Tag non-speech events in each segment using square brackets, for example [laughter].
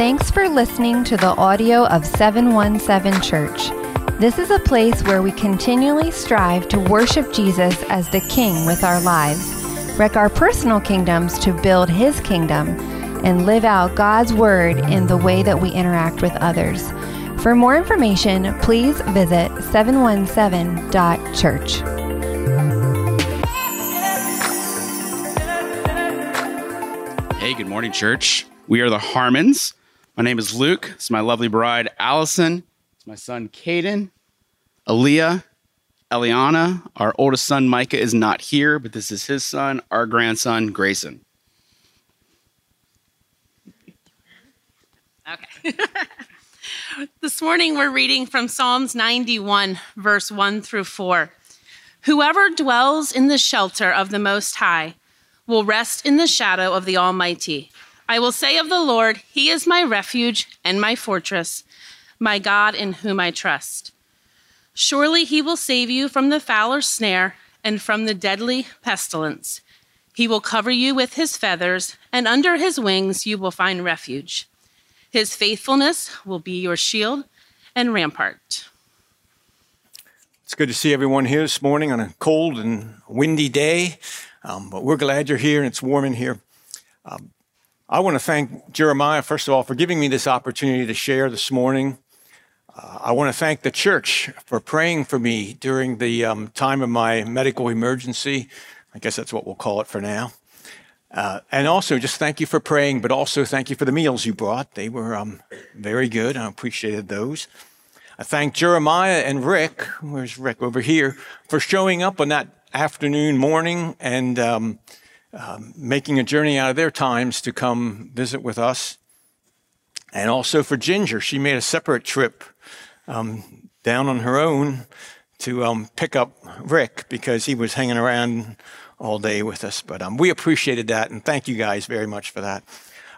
Thanks for listening to the audio of 717 Church. This is a place where we continually strive to worship Jesus as the King with our lives, wreck our personal kingdoms to build His kingdom, and live out God's Word in the way that we interact with others. For more information, please visit 717.church. Hey, good morning, church. We are the Harmons. My name is Luke. It's my lovely bride, Allison. It's my son, Caden. Aaliyah, Eliana. Our oldest son, Micah, is not here, but this is his son, our grandson, Grayson. Okay. [laughs] this morning we're reading from Psalms 91, verse 1 through 4. Whoever dwells in the shelter of the Most High will rest in the shadow of the Almighty. I will say of the Lord, He is my refuge and my fortress, my God in whom I trust. Surely He will save you from the fowler's snare and from the deadly pestilence. He will cover you with His feathers, and under His wings you will find refuge. His faithfulness will be your shield and rampart. It's good to see everyone here this morning on a cold and windy day, um, but we're glad you're here and it's warm in here. Um, I want to thank Jeremiah, first of all, for giving me this opportunity to share this morning. Uh, I want to thank the church for praying for me during the um, time of my medical emergency. I guess that's what we'll call it for now. Uh, and also, just thank you for praying, but also thank you for the meals you brought. They were um, very good. I appreciated those. I thank Jeremiah and Rick, where's Rick over here, for showing up on that afternoon, morning, and um, um, making a journey out of their times to come visit with us. And also for Ginger, she made a separate trip um, down on her own to um, pick up Rick because he was hanging around all day with us. But um, we appreciated that, and thank you guys very much for that.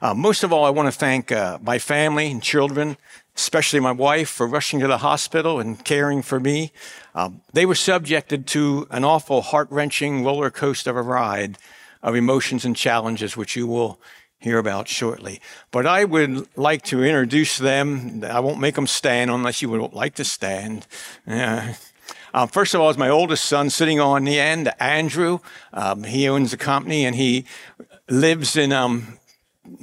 Uh, most of all, I want to thank uh, my family and children, especially my wife, for rushing to the hospital and caring for me. Um, they were subjected to an awful, heart wrenching roller coaster of a ride of emotions and challenges, which you will hear about shortly. But I would like to introduce them. I won't make them stand unless you would like to stand. Uh, first of all, is my oldest son sitting on the end, Andrew. Um, he owns a company and he lives in um,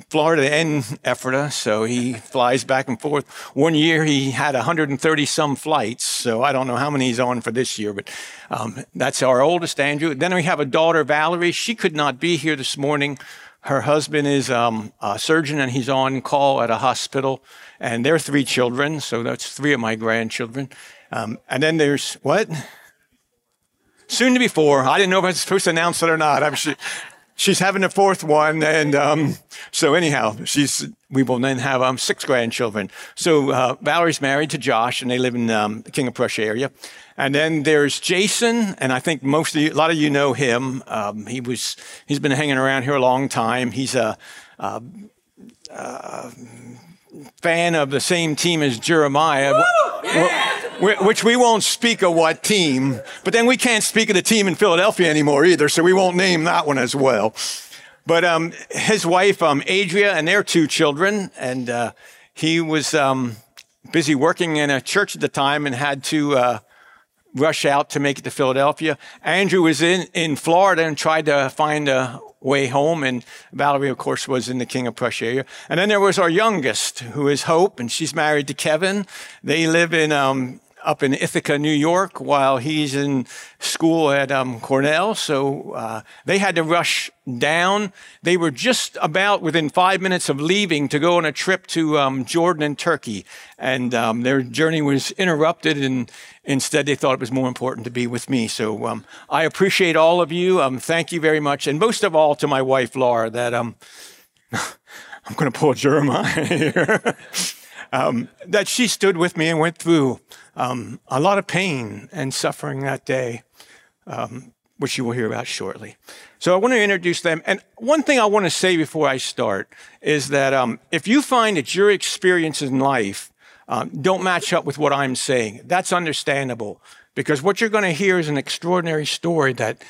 Florida and Ephrata, so he flies back and forth. One year he had 130 some flights, so I don't know how many he's on for this year, but um, that's our oldest Andrew. Then we have a daughter, Valerie. She could not be here this morning. Her husband is um, a surgeon and he's on call at a hospital, and they're three children, so that's three of my grandchildren. Um, and then there's what? Soon to be four. I didn't know if I was supposed to announce it or not. I'm sure she's having a fourth one, and um, so anyhow, she's we will then have um, six grandchildren. So uh, Valerie's married to Josh, and they live in um, the King of Prussia area. And then there's Jason, and I think most of you, a lot of you know him. Um, he was he's been hanging around here a long time. He's a, a, a fan of the same team as Jeremiah. Woo! Yeah! Which we won't speak of what team, but then we can't speak of the team in Philadelphia anymore either, so we won't name that one as well. But um, his wife, um, Adria, and their two children, and uh, he was um, busy working in a church at the time and had to uh, rush out to make it to Philadelphia. Andrew was in, in Florida and tried to find a way home. And Valerie, of course, was in the King of Prussia area. And then there was our youngest, who is Hope, and she's married to Kevin. They live in um, up in Ithaca, New York, while he's in school at um, Cornell. So uh, they had to rush down. They were just about within five minutes of leaving to go on a trip to um, Jordan and Turkey. And um, their journey was interrupted, and instead they thought it was more important to be with me. So um, I appreciate all of you. Um, thank you very much. And most of all to my wife, Laura, that um, [laughs] I'm going to pull Jeremiah [laughs] here. [laughs] Um, that she stood with me and went through um, a lot of pain and suffering that day, um, which you will hear about shortly. So I want to introduce them. And one thing I want to say before I start is that um, if you find that your experiences in life um, don't match up with what I'm saying, that's understandable because what you're going to hear is an extraordinary story that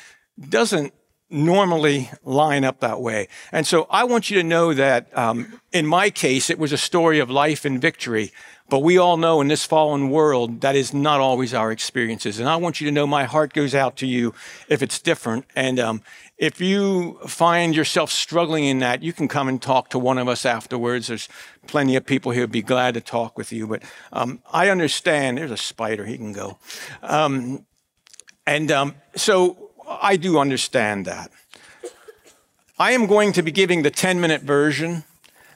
doesn't normally line up that way. And so I want you to know that um, in my case, it was a story of life and victory. But we all know in this fallen world, that is not always our experiences. And I want you to know my heart goes out to you if it's different. And um, if you find yourself struggling in that, you can come and talk to one of us afterwards. There's plenty of people here who'd be glad to talk with you. But um, I understand. There's a spider. He can go. Um, and um, so I do understand that. I am going to be giving the 10 minute version.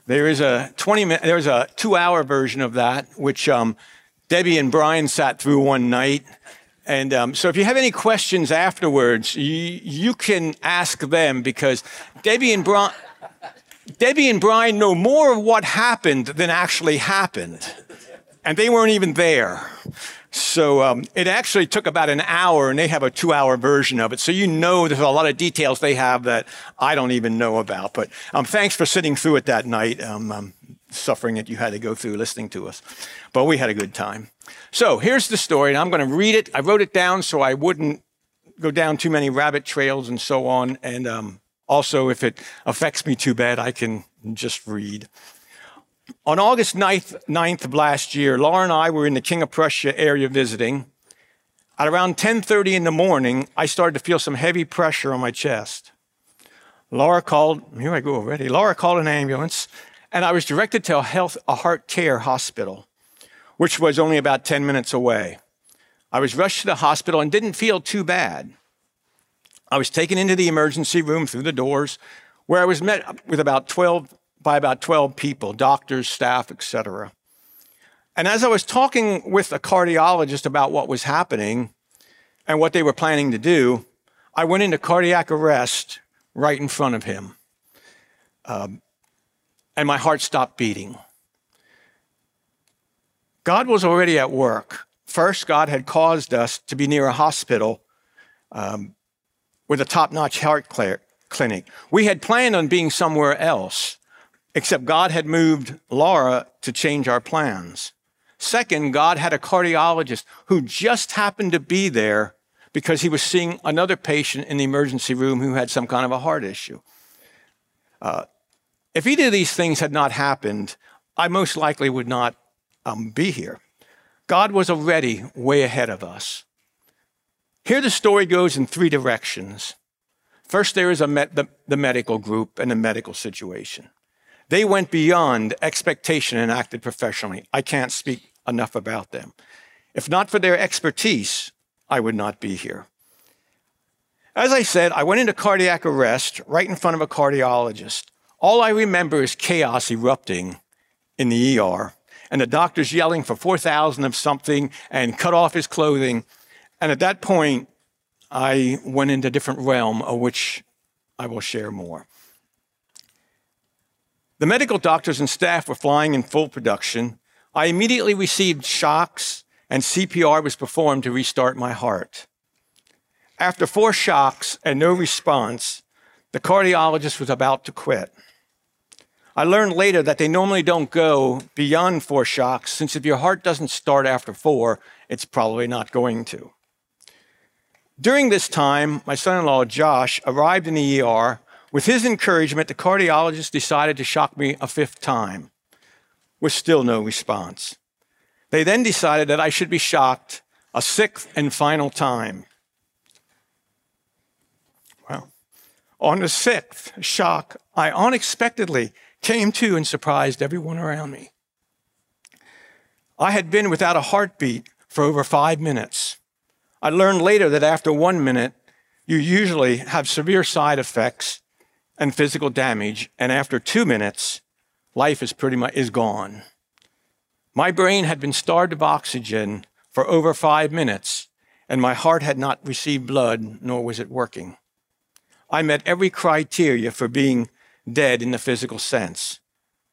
There is a 20 minute, there's a two hour version of that, which um, Debbie and Brian sat through one night. And um, so if you have any questions afterwards, you, you can ask them because Debbie and Brian, Debbie and Brian know more of what happened than actually happened. And they weren't even there. So um, it actually took about an hour, and they have a two-hour version of it. So you know there's a lot of details they have that I don't even know about. But um, thanks for sitting through it that night. Um, um, suffering that you had to go through listening to us, but we had a good time. So here's the story, and I'm going to read it. I wrote it down so I wouldn't go down too many rabbit trails and so on. And um, also, if it affects me too bad, I can just read. On August 9th, 9th of last year, Laura and I were in the King of Prussia area visiting. At around 10:30 in the morning, I started to feel some heavy pressure on my chest. Laura called, here I go already. Laura called an ambulance, and I was directed to a health a heart care hospital, which was only about 10 minutes away. I was rushed to the hospital and didn't feel too bad. I was taken into the emergency room through the doors, where I was met with about 12 by about 12 people, doctors, staff, etc. And as I was talking with a cardiologist about what was happening and what they were planning to do, I went into cardiac arrest right in front of him. Um, and my heart stopped beating. God was already at work. First, God had caused us to be near a hospital um, with a top notch heart clinic. We had planned on being somewhere else, except God had moved Laura to change our plans. Second, God had a cardiologist who just happened to be there because he was seeing another patient in the emergency room who had some kind of a heart issue. Uh, if either of these things had not happened, I most likely would not um, be here. God was already way ahead of us. Here the story goes in three directions. First, there is the, the medical group and the medical situation. They went beyond expectation and acted professionally. I can't speak enough about them. If not for their expertise, I would not be here. As I said, I went into cardiac arrest right in front of a cardiologist. All I remember is chaos erupting in the ER and the doctors yelling for 4,000 of something and cut off his clothing. And at that point, I went into a different realm of which I will share more. The medical doctors and staff were flying in full production. I immediately received shocks, and CPR was performed to restart my heart. After four shocks and no response, the cardiologist was about to quit. I learned later that they normally don't go beyond four shocks, since if your heart doesn't start after four, it's probably not going to. During this time, my son in law, Josh, arrived in the ER with his encouragement, the cardiologist decided to shock me a fifth time, with still no response. They then decided that I should be shocked a sixth and final time. Well, on the sixth shock, I unexpectedly came to and surprised everyone around me. I had been without a heartbeat for over five minutes. I learned later that after one minute, you usually have severe side effects and physical damage, and after two minutes, life is pretty much is gone. My brain had been starved of oxygen for over five minutes, and my heart had not received blood, nor was it working. I met every criteria for being dead in the physical sense.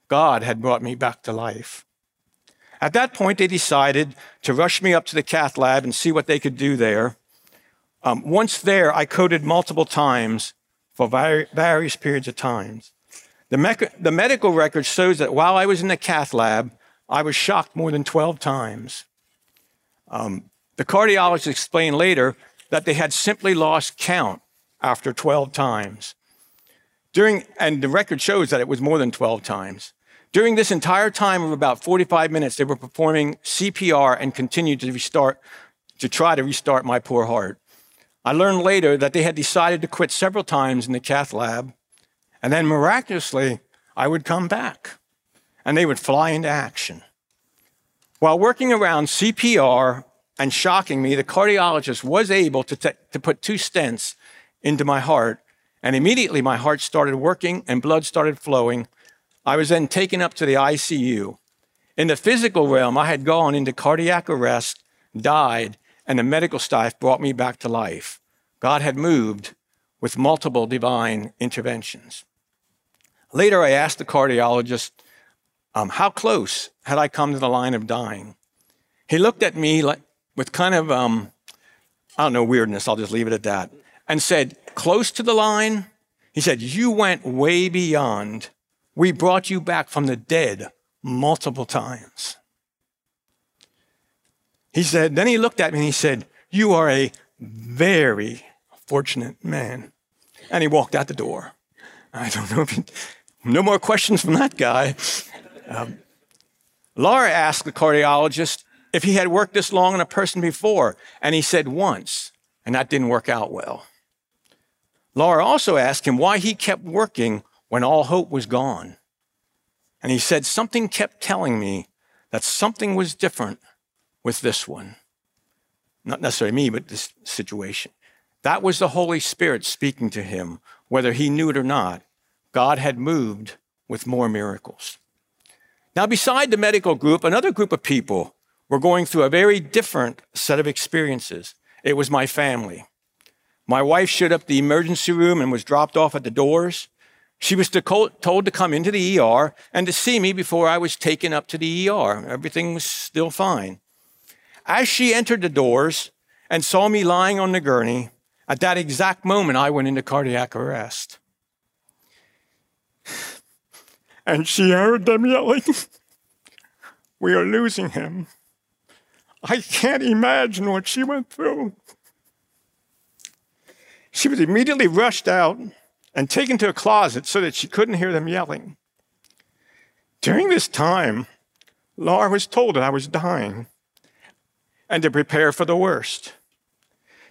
God had brought me back to life. At that point, they decided to rush me up to the cath lab and see what they could do there. Um, once there, I coded multiple times for various periods of times. The, the medical record shows that while I was in the cath lab, I was shocked more than 12 times. Um, the cardiologist explained later that they had simply lost count after 12 times. During, and the record shows that it was more than 12 times. During this entire time of about 45 minutes, they were performing CPR and continued to restart, to try to restart my poor heart. I learned later that they had decided to quit several times in the cath lab, and then miraculously, I would come back and they would fly into action. While working around CPR and shocking me, the cardiologist was able to, t- to put two stents into my heart, and immediately my heart started working and blood started flowing. I was then taken up to the ICU. In the physical realm, I had gone into cardiac arrest, died, and the medical staff brought me back to life. God had moved with multiple divine interventions. Later, I asked the cardiologist um, how close had I come to the line of dying. He looked at me like, with kind of, um, I don't know, weirdness, I'll just leave it at that, and said, Close to the line? He said, You went way beyond. We brought you back from the dead multiple times. He said, Then he looked at me and he said, You are a very fortunate man. And he walked out the door. I don't know if he, no more questions from that guy. Um, Laura asked the cardiologist if he had worked this long on a person before, and he said once, and that didn't work out well. Laura also asked him why he kept working when all hope was gone. And he said, Something kept telling me that something was different with this one. Not necessarily me, but this situation. That was the Holy Spirit speaking to him, whether he knew it or not. God had moved with more miracles. Now, beside the medical group, another group of people were going through a very different set of experiences. It was my family. My wife showed up the emergency room and was dropped off at the doors. She was told to come into the ER and to see me before I was taken up to the ER. Everything was still fine. As she entered the doors and saw me lying on the gurney, at that exact moment, I went into cardiac arrest. [sighs] And she heard them yelling, We are losing him. I can't imagine what she went through. She was immediately rushed out and taken to a closet so that she couldn't hear them yelling. During this time, Laura was told that I was dying and to prepare for the worst.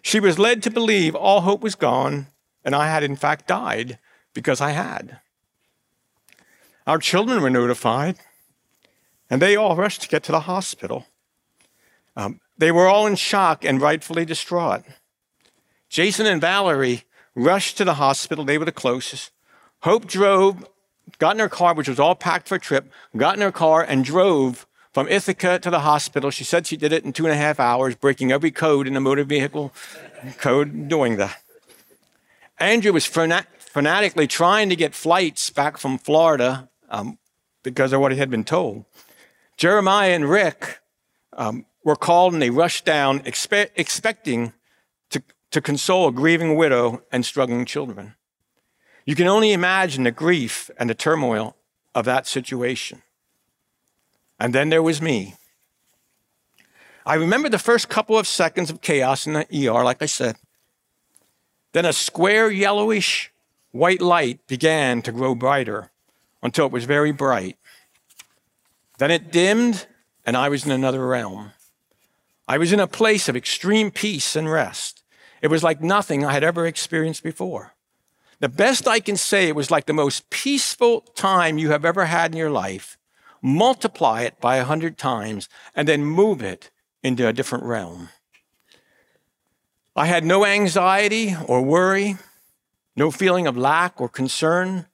She was led to believe all hope was gone and I had in fact died because I had. Our children were notified, and they all rushed to get to the hospital. Um, they were all in shock and rightfully distraught. Jason and Valerie rushed to the hospital. They were the closest. Hope drove, got in her car, which was all packed for a trip, got in her car and drove from Ithaca to the hospital. She said she did it in two and a half hours, breaking every code in the motor vehicle code doing that. Andrew was fanatically trying to get flights back from Florida um, because of what he had been told. Jeremiah and Rick um, were called and they rushed down, expe- expecting to, to console a grieving widow and struggling children. You can only imagine the grief and the turmoil of that situation. And then there was me. I remember the first couple of seconds of chaos in the ER, like I said. Then a square yellowish white light began to grow brighter until it was very bright. Then it dimmed, and I was in another realm. I was in a place of extreme peace and rest. It was like nothing I had ever experienced before. The best I can say, it was like the most peaceful time you have ever had in your life. Multiply it by a hundred times and then move it into a different realm. I had no anxiety or worry, no feeling of lack or concern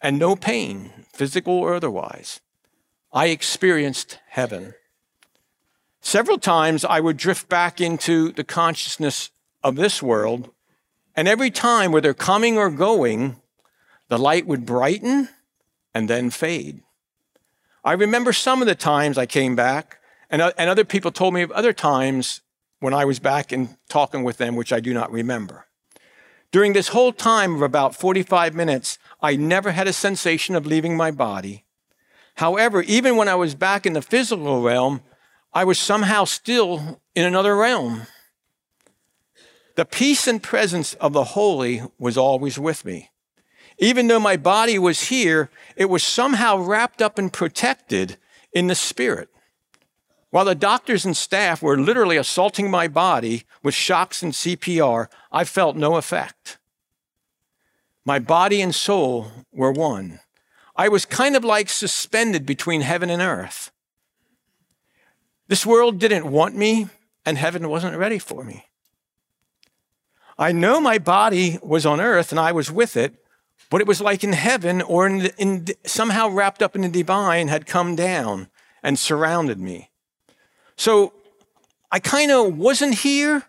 and no pain, physical or otherwise. I experienced heaven. Several times I would drift back into the consciousness of this world, and every time, whether coming or going, the light would brighten and then fade. I remember some of the times I came back, and, uh, and other people told me of other times when I was back and talking with them, which I do not remember. During this whole time of about 45 minutes, I never had a sensation of leaving my body. However, even when I was back in the physical realm, I was somehow still in another realm. The peace and presence of the holy was always with me. Even though my body was here, it was somehow wrapped up and protected in the spirit. While the doctors and staff were literally assaulting my body with shocks and CPR, I felt no effect. My body and soul were one. I was kind of like suspended between heaven and earth. This world didn't want me, and heaven wasn't ready for me. I know my body was on earth and I was with it, but it was like in heaven or in, in somehow wrapped up in the divine had come down and surrounded me. So I kind of wasn't here,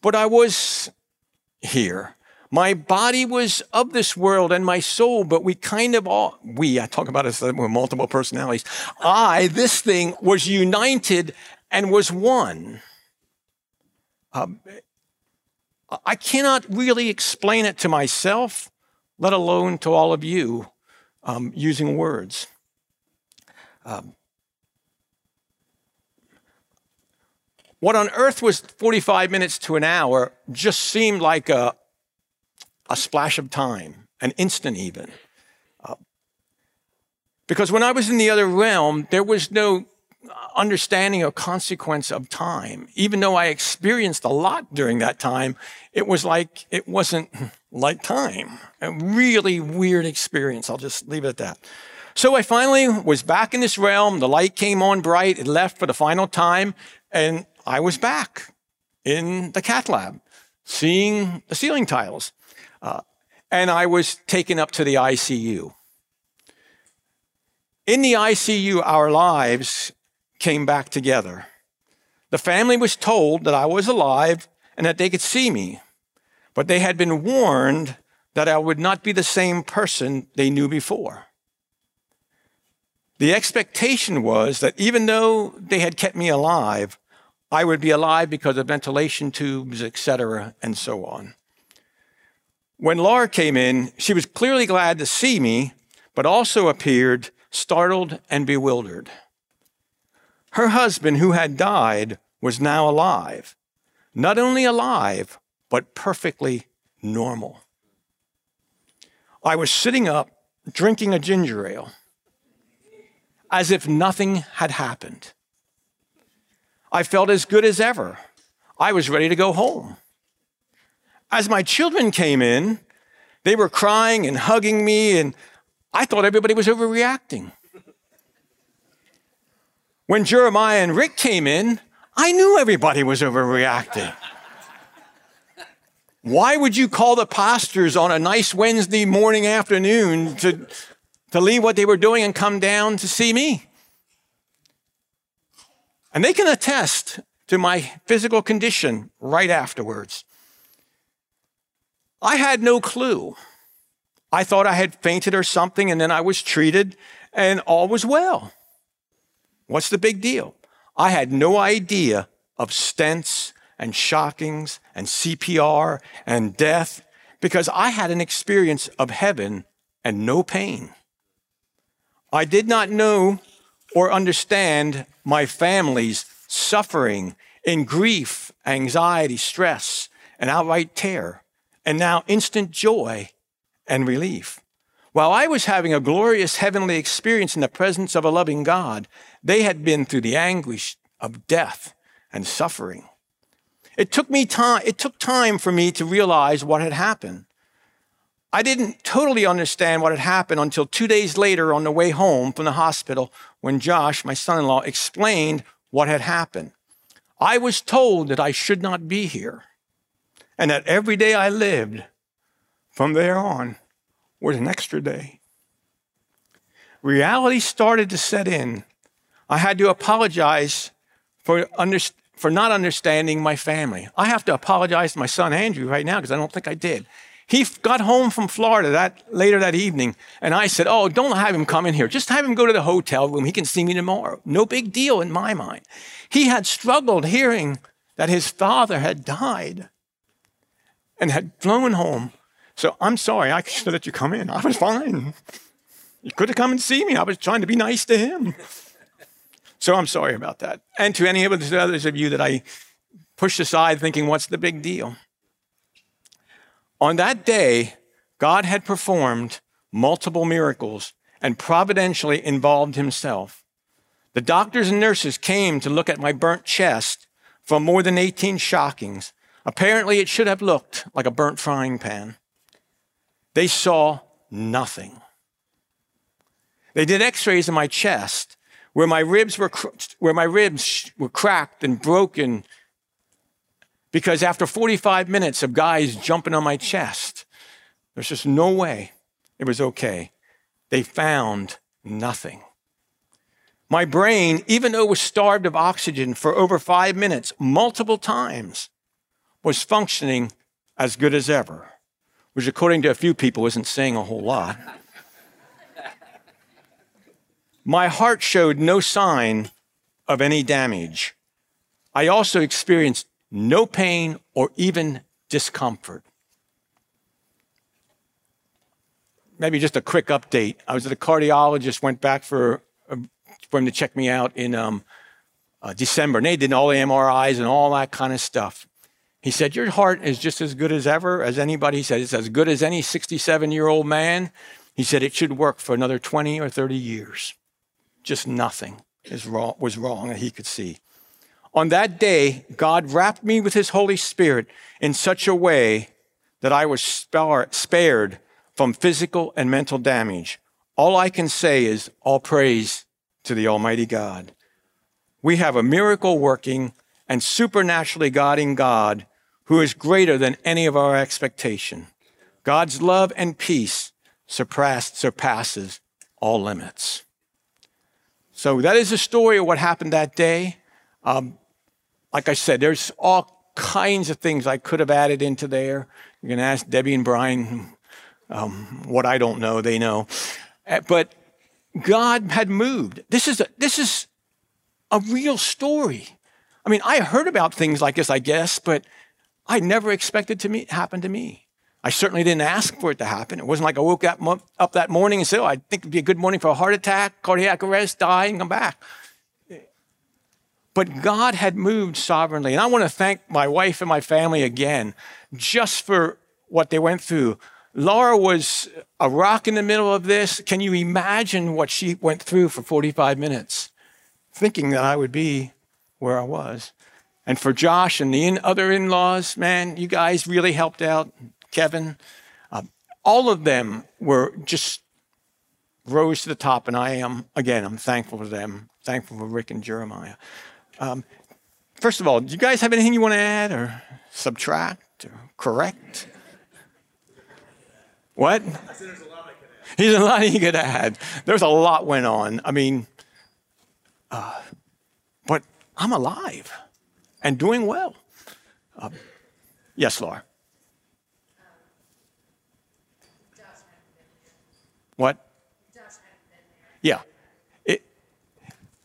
but I was here. My body was of this world and my soul, but we kind of all, we, I talk about it with multiple personalities. I, this thing, was united and was one. Um, I cannot really explain it to myself, let alone to all of you um, using words. Um, what on earth was 45 minutes to an hour just seemed like a, a splash of time, an instant even. Uh, because when I was in the other realm, there was no understanding or consequence of time. Even though I experienced a lot during that time, it was like it wasn't like time. A really weird experience. I'll just leave it at that. So I finally was back in this realm. The light came on bright. It left for the final time. And I was back in the cath lab, seeing the ceiling tiles. Uh, and I was taken up to the ICU. In the ICU, our lives came back together. The family was told that I was alive and that they could see me, but they had been warned that I would not be the same person they knew before. The expectation was that even though they had kept me alive, I would be alive because of ventilation tubes, etc., and so on. When Laura came in, she was clearly glad to see me, but also appeared startled and bewildered. Her husband, who had died, was now alive. Not only alive, but perfectly normal. I was sitting up drinking a ginger ale as if nothing had happened. I felt as good as ever. I was ready to go home. As my children came in, they were crying and hugging me, and I thought everybody was overreacting. When Jeremiah and Rick came in, I knew everybody was overreacting. Why would you call the pastors on a nice Wednesday morning afternoon to, to leave what they were doing and come down to see me? And they can attest to my physical condition right afterwards. I had no clue. I thought I had fainted or something, and then I was treated, and all was well. What's the big deal? I had no idea of stents and shockings and CPR and death because I had an experience of heaven and no pain. I did not know or understand my family's suffering in grief, anxiety, stress, and outright terror, and now instant joy and relief. While I was having a glorious heavenly experience in the presence of a loving God, they had been through the anguish of death and suffering. It took me time, it took time for me to realize what had happened. I didn't totally understand what had happened until two days later on the way home from the hospital when Josh, my son in law, explained what had happened. I was told that I should not be here and that every day I lived from there on was an extra day. Reality started to set in. I had to apologize for, under, for not understanding my family. I have to apologize to my son Andrew right now because I don't think I did. He got home from Florida that later that evening, and I said, "Oh, don't have him come in here. Just have him go to the hotel room. He can see me tomorrow. No big deal in my mind." He had struggled hearing that his father had died and had flown home so I'm sorry, I should have let you come in. I was fine. You could have come and see me. I was trying to be nice to him. So I'm sorry about that. And to any of the others of you that I pushed aside thinking, what's the big deal? On that day, God had performed multiple miracles and providentially involved himself. The doctors and nurses came to look at my burnt chest from more than 18 shockings. Apparently, it should have looked like a burnt frying pan. They saw nothing. They did x-rays of my chest where my ribs were, where my ribs were cracked and broken because after 45 minutes of guys jumping on my chest, there's just no way it was okay. They found nothing. My brain, even though it was starved of oxygen for over five minutes, multiple times, was functioning as good as ever, which, according to a few people, isn't saying a whole lot. My heart showed no sign of any damage. I also experienced no pain or even discomfort. Maybe just a quick update. I was at a cardiologist, went back for, uh, for him to check me out in um, uh, December, and they did all the MRIs and all that kind of stuff. He said, Your heart is just as good as ever, as anybody. He said, It's as good as any 67 year old man. He said, It should work for another 20 or 30 years. Just nothing is wrong, was wrong that he could see. On that day, God wrapped me with his Holy Spirit in such a way that I was spared from physical and mental damage. All I can say is all praise to the Almighty God. We have a miracle working and supernaturally guiding God who is greater than any of our expectation. God's love and peace surpass, surpasses all limits. So that is the story of what happened that day. Um, like I said, there's all kinds of things I could have added into there. You can ask Debbie and Brian um, what I don't know, they know. Uh, but God had moved. This is a, this is a real story. I mean, I heard about things like this, I guess, but I never expected to me, happen to me. I certainly didn't ask for it to happen. It wasn't like I woke up, up that morning and said, oh, I think it'd be a good morning for a heart attack, cardiac arrest, die, and come back. But God had moved sovereignly. And I want to thank my wife and my family again just for what they went through. Laura was a rock in the middle of this. Can you imagine what she went through for 45 minutes, thinking that I would be where I was? And for Josh and the in other in laws, man, you guys really helped out. Kevin, uh, all of them were just rose to the top. And I am, again, I'm thankful for them, thankful for Rick and Jeremiah. Um, first of all, do you guys have anything you want to add or subtract or correct? What? I said there's a lot I could add. There's a lot you could add. There's a lot went on. I mean, uh, but I'm alive and doing well. Uh, yes, Laura. What? Yeah. It,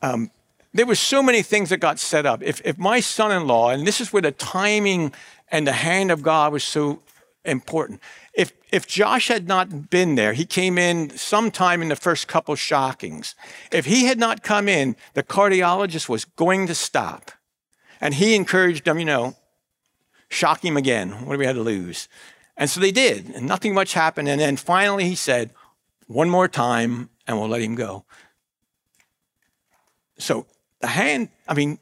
um, there were so many things that got set up. If, if my son in law, and this is where the timing and the hand of God was so important. If, if Josh had not been there, he came in sometime in the first couple shockings. If he had not come in, the cardiologist was going to stop. And he encouraged them, you know, shock him again. What do we have to lose? And so they did, and nothing much happened. And then finally he said, one more time, and we'll let him go. So the hand, I mean,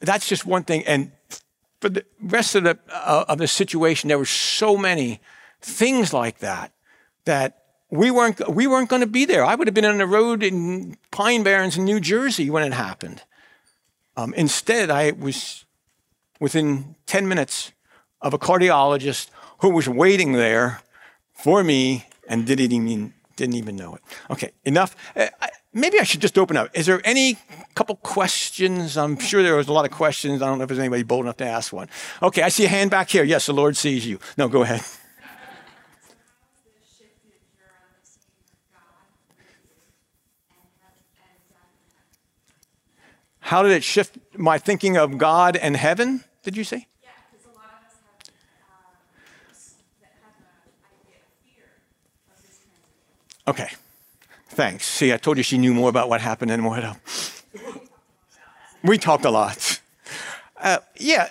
that's just one thing. And for the rest of the, uh, of the situation, there were so many things like that that we weren't, we weren't going to be there. I would have been on the road in Pine Barrens in New Jersey when it happened. Um, instead, I was within 10 minutes of a cardiologist who was waiting there for me and didn't even, didn't even know it. Okay, enough. Uh, I, maybe I should just open up. Is there any couple questions? I'm sure there was a lot of questions. I don't know if there's anybody bold enough to ask one. Okay, I see a hand back here. Yes, the Lord sees you. No, go ahead. How did it shift my thinking of God and heaven? Did you say? Yeah, because a lot of us have, uh, that have an idea of fear of this transition. Okay. Thanks. See, I told you she knew more about what happened than what. Uh, we talked a lot. Uh, yeah,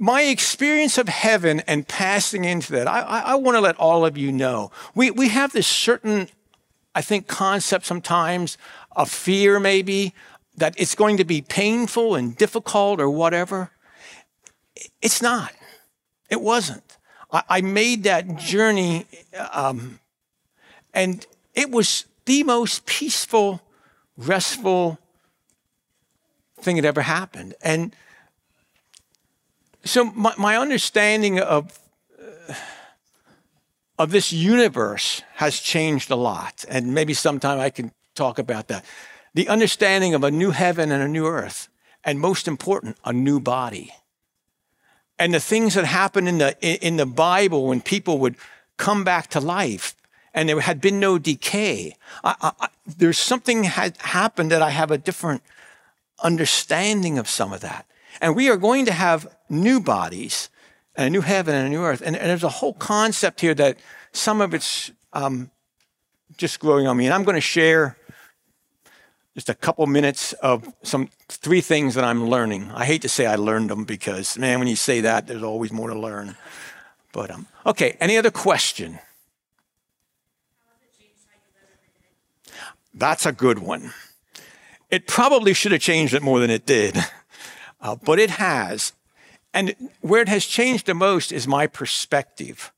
my experience of heaven and passing into that, I, I, I want to let all of you know. We, we have this certain, I think, concept sometimes of fear, maybe, that it's going to be painful and difficult or whatever. It's not. It wasn't. I, I made that journey, um, and it was the most peaceful, restful thing that ever happened. And so my, my understanding of uh, of this universe has changed a lot and maybe sometime i can talk about that the understanding of a new heaven and a new earth and most important a new body and the things that happen in the in the bible when people would come back to life and there had been no decay I, I, there's something had happened that i have a different understanding of some of that and we are going to have new bodies and a new heaven and a new earth. And, and there's a whole concept here that some of it's um, just growing on me. And I'm going to share just a couple minutes of some three things that I'm learning. I hate to say I learned them because, man, when you say that, there's always more to learn. But um, okay, any other question? That's a good one. It probably should have changed it more than it did. [laughs] uh, but it has. And where it has changed the most is my perspective.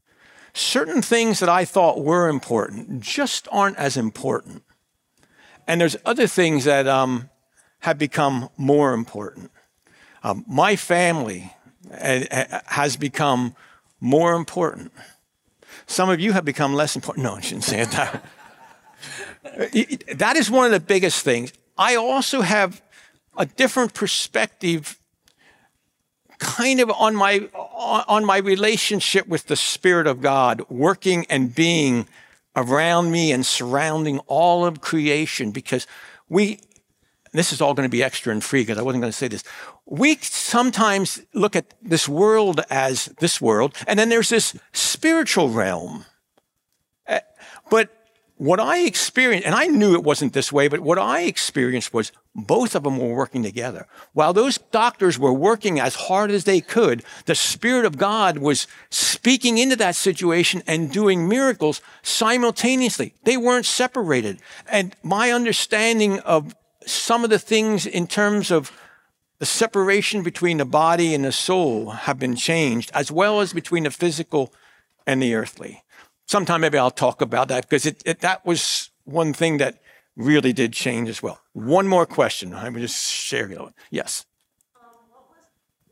Certain things that I thought were important just aren't as important. And there's other things that um, have become more important. Um, my family uh, uh, has become more important. Some of you have become less important. No, I shouldn't say that. [laughs] that is one of the biggest things. I also have a different perspective kind of on my on my relationship with the spirit of God working and being around me and surrounding all of creation because we this is all going to be extra and free because I wasn't going to say this. We sometimes look at this world as this world, and then there's this spiritual realm. Eh, but what I experienced, and I knew it wasn't this way, but what I experienced was both of them were working together. While those doctors were working as hard as they could, the Spirit of God was speaking into that situation and doing miracles simultaneously. They weren't separated. And my understanding of some of the things in terms of the separation between the body and the soul have been changed, as well as between the physical and the earthly sometime maybe I'll talk about that because it, it, that was one thing that really did change as well. One more question. I'm just sharing it. Yes. Um, what was,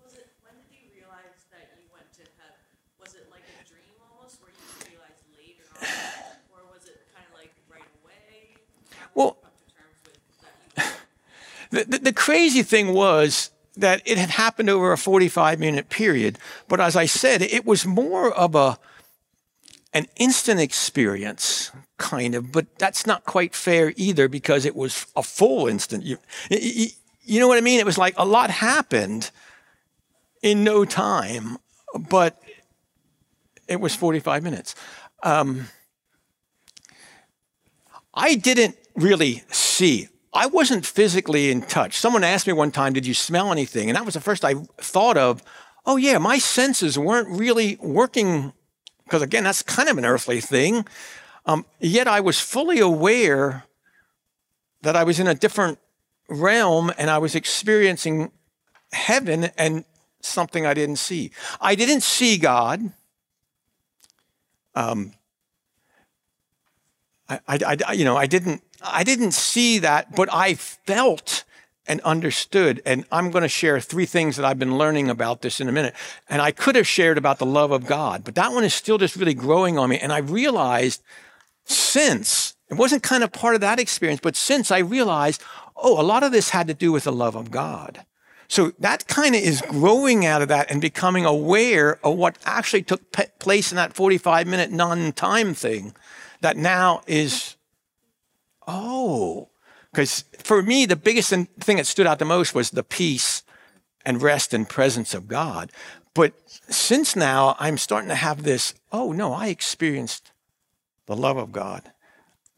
was it, when did you realize that you went to heaven? Was it like a dream almost where you realized later on? Or was it kind of like right away? Well, Come to terms with that you [laughs] the, the, the crazy thing was that it had happened over a 45 minute period. But as I said, it was more of a, an instant experience, kind of, but that's not quite fair either because it was a full instant. You, you, you know what I mean? It was like a lot happened in no time, but it was 45 minutes. Um, I didn't really see. I wasn't physically in touch. Someone asked me one time, Did you smell anything? And that was the first I thought of. Oh, yeah, my senses weren't really working because again, that's kind of an earthly thing. Um, yet I was fully aware that I was in a different realm and I was experiencing heaven and something I didn't see. I didn't see God. Um, I, I, I, you know, I didn't, I didn't see that, but I felt and understood. And I'm going to share three things that I've been learning about this in a minute. And I could have shared about the love of God, but that one is still just really growing on me. And I realized since it wasn't kind of part of that experience, but since I realized, oh, a lot of this had to do with the love of God. So that kind of is growing out of that and becoming aware of what actually took pe- place in that 45 minute non time thing that now is, oh, because for me, the biggest thing that stood out the most was the peace and rest and presence of God. But since now, I'm starting to have this oh, no, I experienced the love of God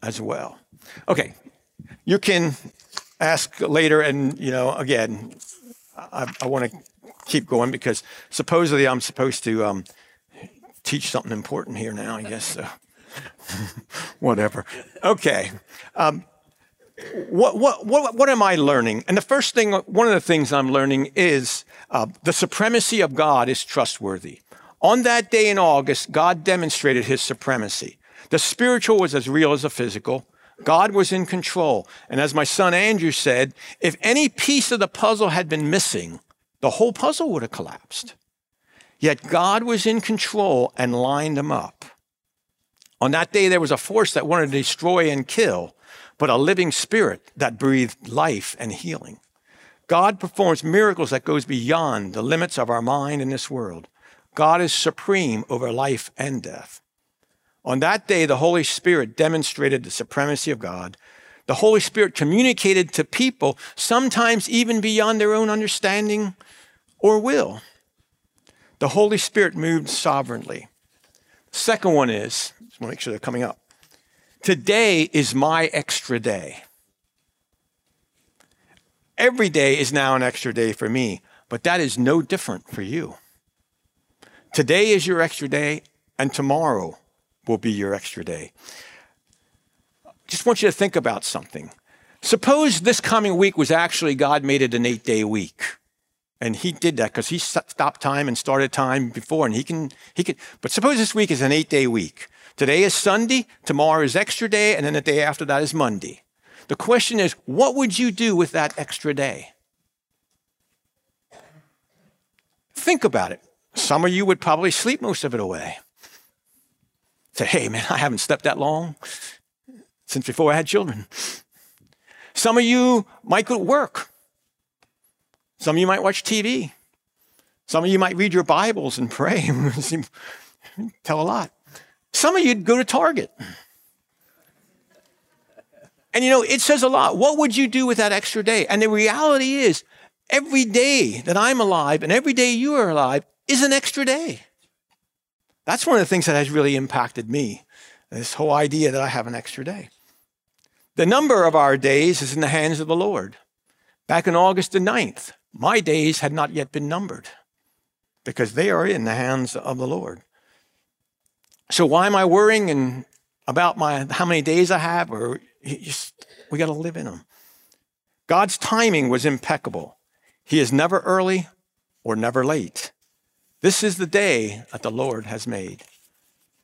as well. Okay, you can ask later, and, you know, again, I, I want to keep going because supposedly I'm supposed to um, teach something important here now, I guess. So. [laughs] Whatever. Okay. Um, what, what, what, what am I learning? And the first thing, one of the things I'm learning is uh, the supremacy of God is trustworthy. On that day in August, God demonstrated his supremacy. The spiritual was as real as the physical. God was in control. And as my son Andrew said, if any piece of the puzzle had been missing, the whole puzzle would have collapsed. Yet God was in control and lined them up. On that day, there was a force that wanted to destroy and kill, but a living spirit that breathed life and healing. God performs miracles that goes beyond the limits of our mind in this world. God is supreme over life and death. On that day, the Holy Spirit demonstrated the supremacy of God. The Holy Spirit communicated to people, sometimes even beyond their own understanding or will. The Holy Spirit moved sovereignly. Second one is, just want to make sure they're coming up. Today is my extra day. Every day is now an extra day for me, but that is no different for you. Today is your extra day, and tomorrow will be your extra day. Just want you to think about something. Suppose this coming week was actually God made it an eight day week. And he did that because he stopped time and started time before, and he can, he can. But suppose this week is an eight day week. Today is Sunday, tomorrow is extra day, and then the day after that is Monday. The question is, what would you do with that extra day? Think about it. Some of you would probably sleep most of it away. Say, hey, man, I haven't slept that long since before I had children. Some of you might go to work. Some of you might watch TV. Some of you might read your Bibles and pray. [laughs] Tell a lot. Some of you'd go to Target. And you know, it says a lot. What would you do with that extra day? And the reality is, every day that I'm alive and every day you are alive is an extra day. That's one of the things that has really impacted me this whole idea that I have an extra day. The number of our days is in the hands of the Lord. Back in August the 9th, my days had not yet been numbered because they are in the hands of the Lord. So why am I worrying and about my how many days I have? Or just, we got to live in them. God's timing was impeccable. He is never early or never late. This is the day that the Lord has made.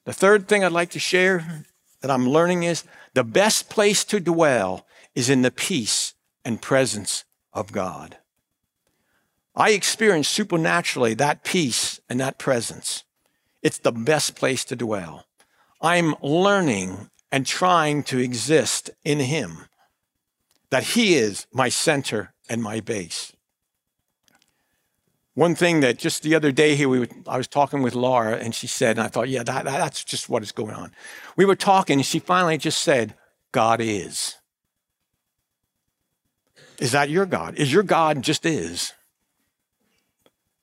The third thing I'd like to share that I'm learning is the best place to dwell is in the peace and presence of God. I experience supernaturally that peace and that presence. It's the best place to dwell. I'm learning and trying to exist in Him, that He is my center and my base. One thing that just the other day here, we were, I was talking with Laura, and she said, and I thought, yeah, that, that's just what is going on. We were talking, and she finally just said, God is. Is that your God? Is your God just is?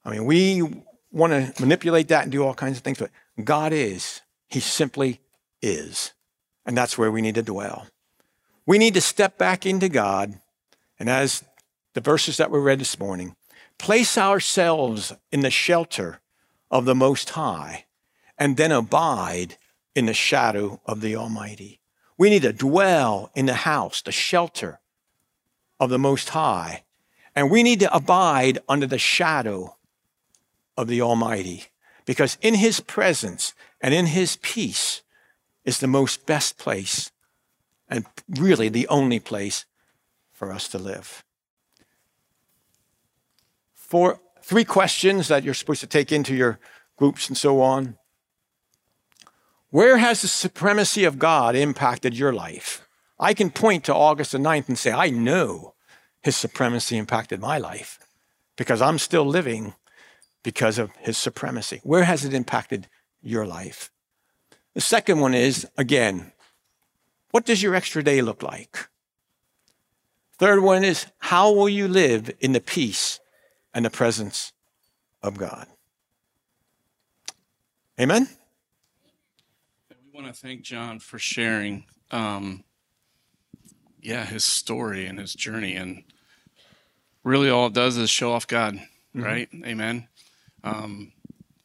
I mean, we want to manipulate that and do all kinds of things, but God is. He simply is. And that's where we need to dwell. We need to step back into God. And as the verses that we read this morning, place ourselves in the shelter of the Most High and then abide in the shadow of the Almighty. We need to dwell in the house, the shelter of the Most High. And we need to abide under the shadow of the Almighty, because in His presence and in His peace is the most best place and really the only place for us to live. For three questions that you're supposed to take into your groups and so on. Where has the supremacy of God impacted your life? I can point to August the 9th and say, I know his supremacy impacted my life because I'm still living because of his supremacy. Where has it impacted your life? The second one is, again, what does your extra day look like? Third one is, how will you live in the peace and the presence of God? Amen? We want to thank John for sharing, um, yeah, his story and his journey. And really, all it does is show off God. right? Amen. Um,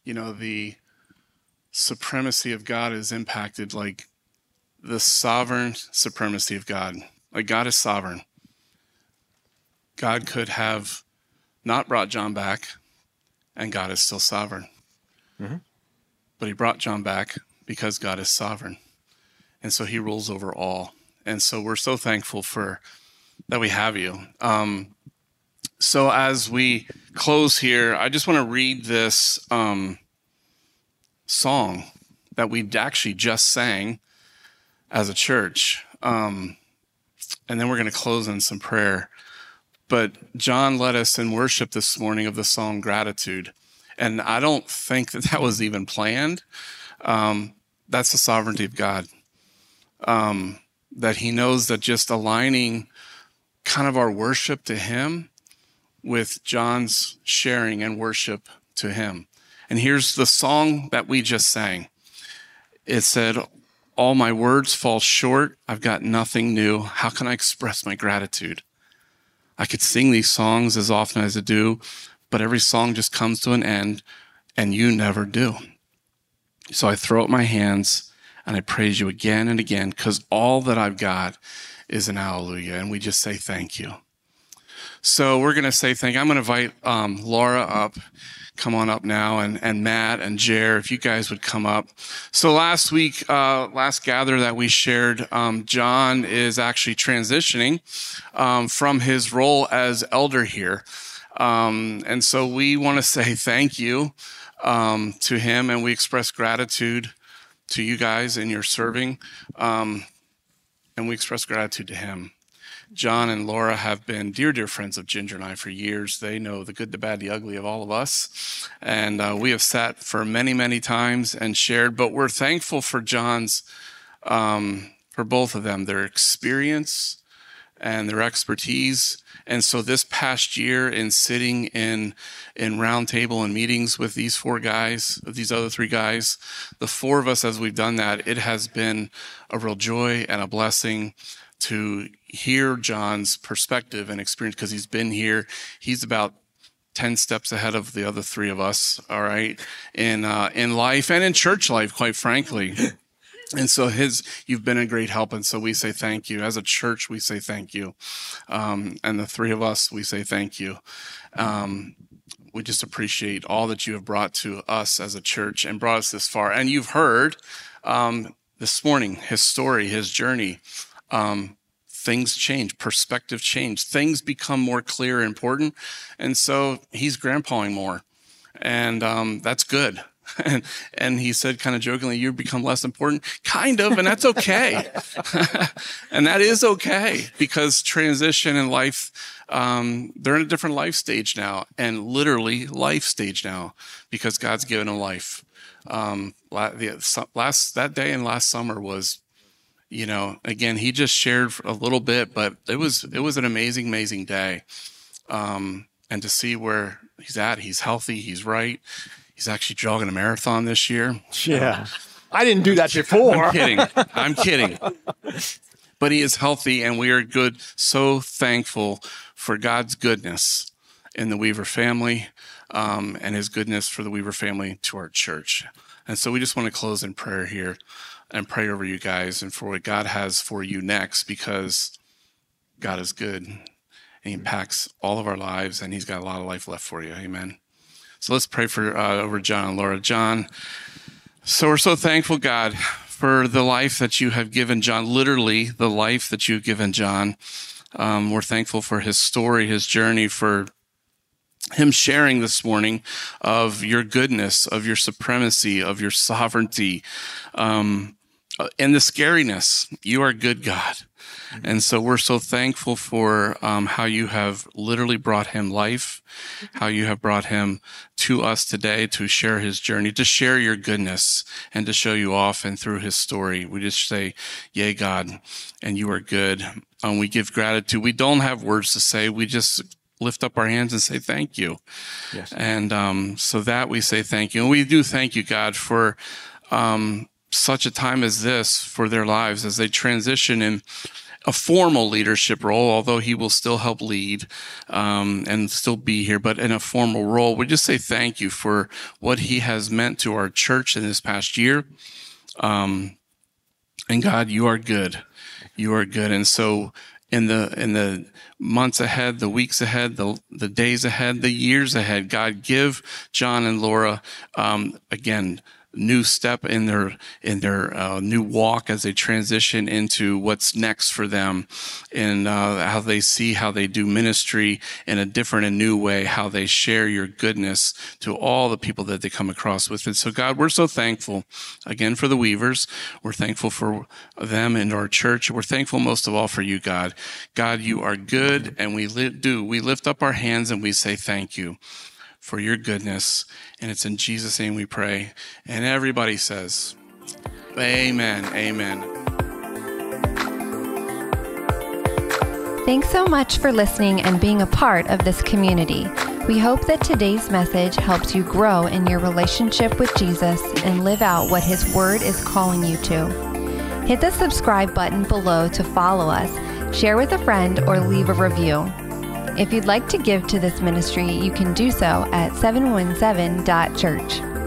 you know, the supremacy of God is impacted like the sovereign supremacy of God. Like God is sovereign. God could have not brought John back, and God is still sovereign. But he brought John back because God is sovereign. And so he rules over all. And so we're so thankful for that we have you. Um, so as we close here, I just want to read this um, song that we actually just sang as a church. Um, and then we're going to close in some prayer. But John led us in worship this morning of the song Gratitude. And I don't think that that was even planned. Um, that's the sovereignty of God. Um, that He knows that just aligning kind of our worship to Him with John's sharing and worship to Him. And here's the song that we just sang it said, All my words fall short. I've got nothing new. How can I express my gratitude? I could sing these songs as often as I do, but every song just comes to an end, and you never do. So I throw up my hands and I praise you again and again because all that I've got is an hallelujah. And we just say thank you. So we're going to say thank you. I'm going to invite um, Laura up. Come on up now, and, and Matt and Jer, if you guys would come up. So last week, uh, last gather that we shared, um, John is actually transitioning um, from his role as elder here. Um, and so we want to say thank you um, to him, and we express gratitude to you guys in your serving, um, and we express gratitude to him. John and Laura have been dear, dear friends of Ginger and I for years. They know the good, the bad, the ugly of all of us. And uh, we have sat for many, many times and shared, but we're thankful for John's, um, for both of them, their experience and their expertise. And so this past year in sitting in in roundtable and meetings with these four guys, these other three guys, the four of us as we've done that, it has been a real joy and a blessing to hear John's perspective and experience because he's been here. He's about 10 steps ahead of the other three of us, all right, in uh, in life and in church life, quite frankly. And so his, you've been a great help. And so we say thank you. As a church, we say thank you. Um, and the three of us, we say thank you. Um, we just appreciate all that you have brought to us as a church and brought us this far. And you've heard um, this morning his story, his journey. Um, things change, perspective change, things become more clear and important. And so he's grandpaing more. And um, that's good. [laughs] And, and he said, kind of jokingly, you become less important. Kind of, and that's okay. [laughs] and that is okay because transition in life, um, they're in a different life stage now, and literally life stage now because God's given them life. Um, la- the, so- last that day and last summer was you know again he just shared a little bit but it was it was an amazing amazing day. Um and to see where he's at he's healthy he's right. He's actually jogging a marathon this year. Yeah. I didn't do that before. i'm kidding. [laughs] I'm kidding. But he is healthy and we are good so thankful for god's goodness in the weaver family um, and his goodness for the weaver family to our church. And so we just want to close in prayer here and pray over you guys and for what god has for you next because god is good. And he impacts all of our lives and he's got a lot of life left for you. Amen. So let's pray for uh, over john and laura. John so we're so thankful, God, for the life that you have given John, literally the life that you've given John. Um, we're thankful for his story, his journey, for him sharing this morning of your goodness, of your supremacy, of your sovereignty, um, uh, and the scariness. You are good, God. And so we're so thankful for um, how you have literally brought him life, how you have brought him to us today to share his journey, to share your goodness and to show you off and through his story. We just say, Yay, God, and you are good. And we give gratitude. We don't have words to say. We just lift up our hands and say thank you. Yes. And um, so that we say thank you. And we do thank you, God, for um, such a time as this for their lives as they transition in a formal leadership role, although he will still help lead um, and still be here, but in a formal role. We just say thank you for what he has meant to our church in this past year. Um, and God, you are good. You are good. And so in the in the months ahead, the weeks ahead, the the days ahead, the years ahead, God, give John and Laura um, again new step in their in their uh, new walk as they transition into what's next for them and uh, how they see how they do ministry in a different and new way how they share your goodness to all the people that they come across with. And so god we're so thankful again for the weavers. We're thankful for them and our church. We're thankful most of all for you god. God you are good and we li- do we lift up our hands and we say thank you for your goodness. And it's in Jesus' name we pray. And everybody says, Amen. Amen. Thanks so much for listening and being a part of this community. We hope that today's message helps you grow in your relationship with Jesus and live out what His Word is calling you to. Hit the subscribe button below to follow us, share with a friend, or leave a review. If you'd like to give to this ministry, you can do so at 717.church.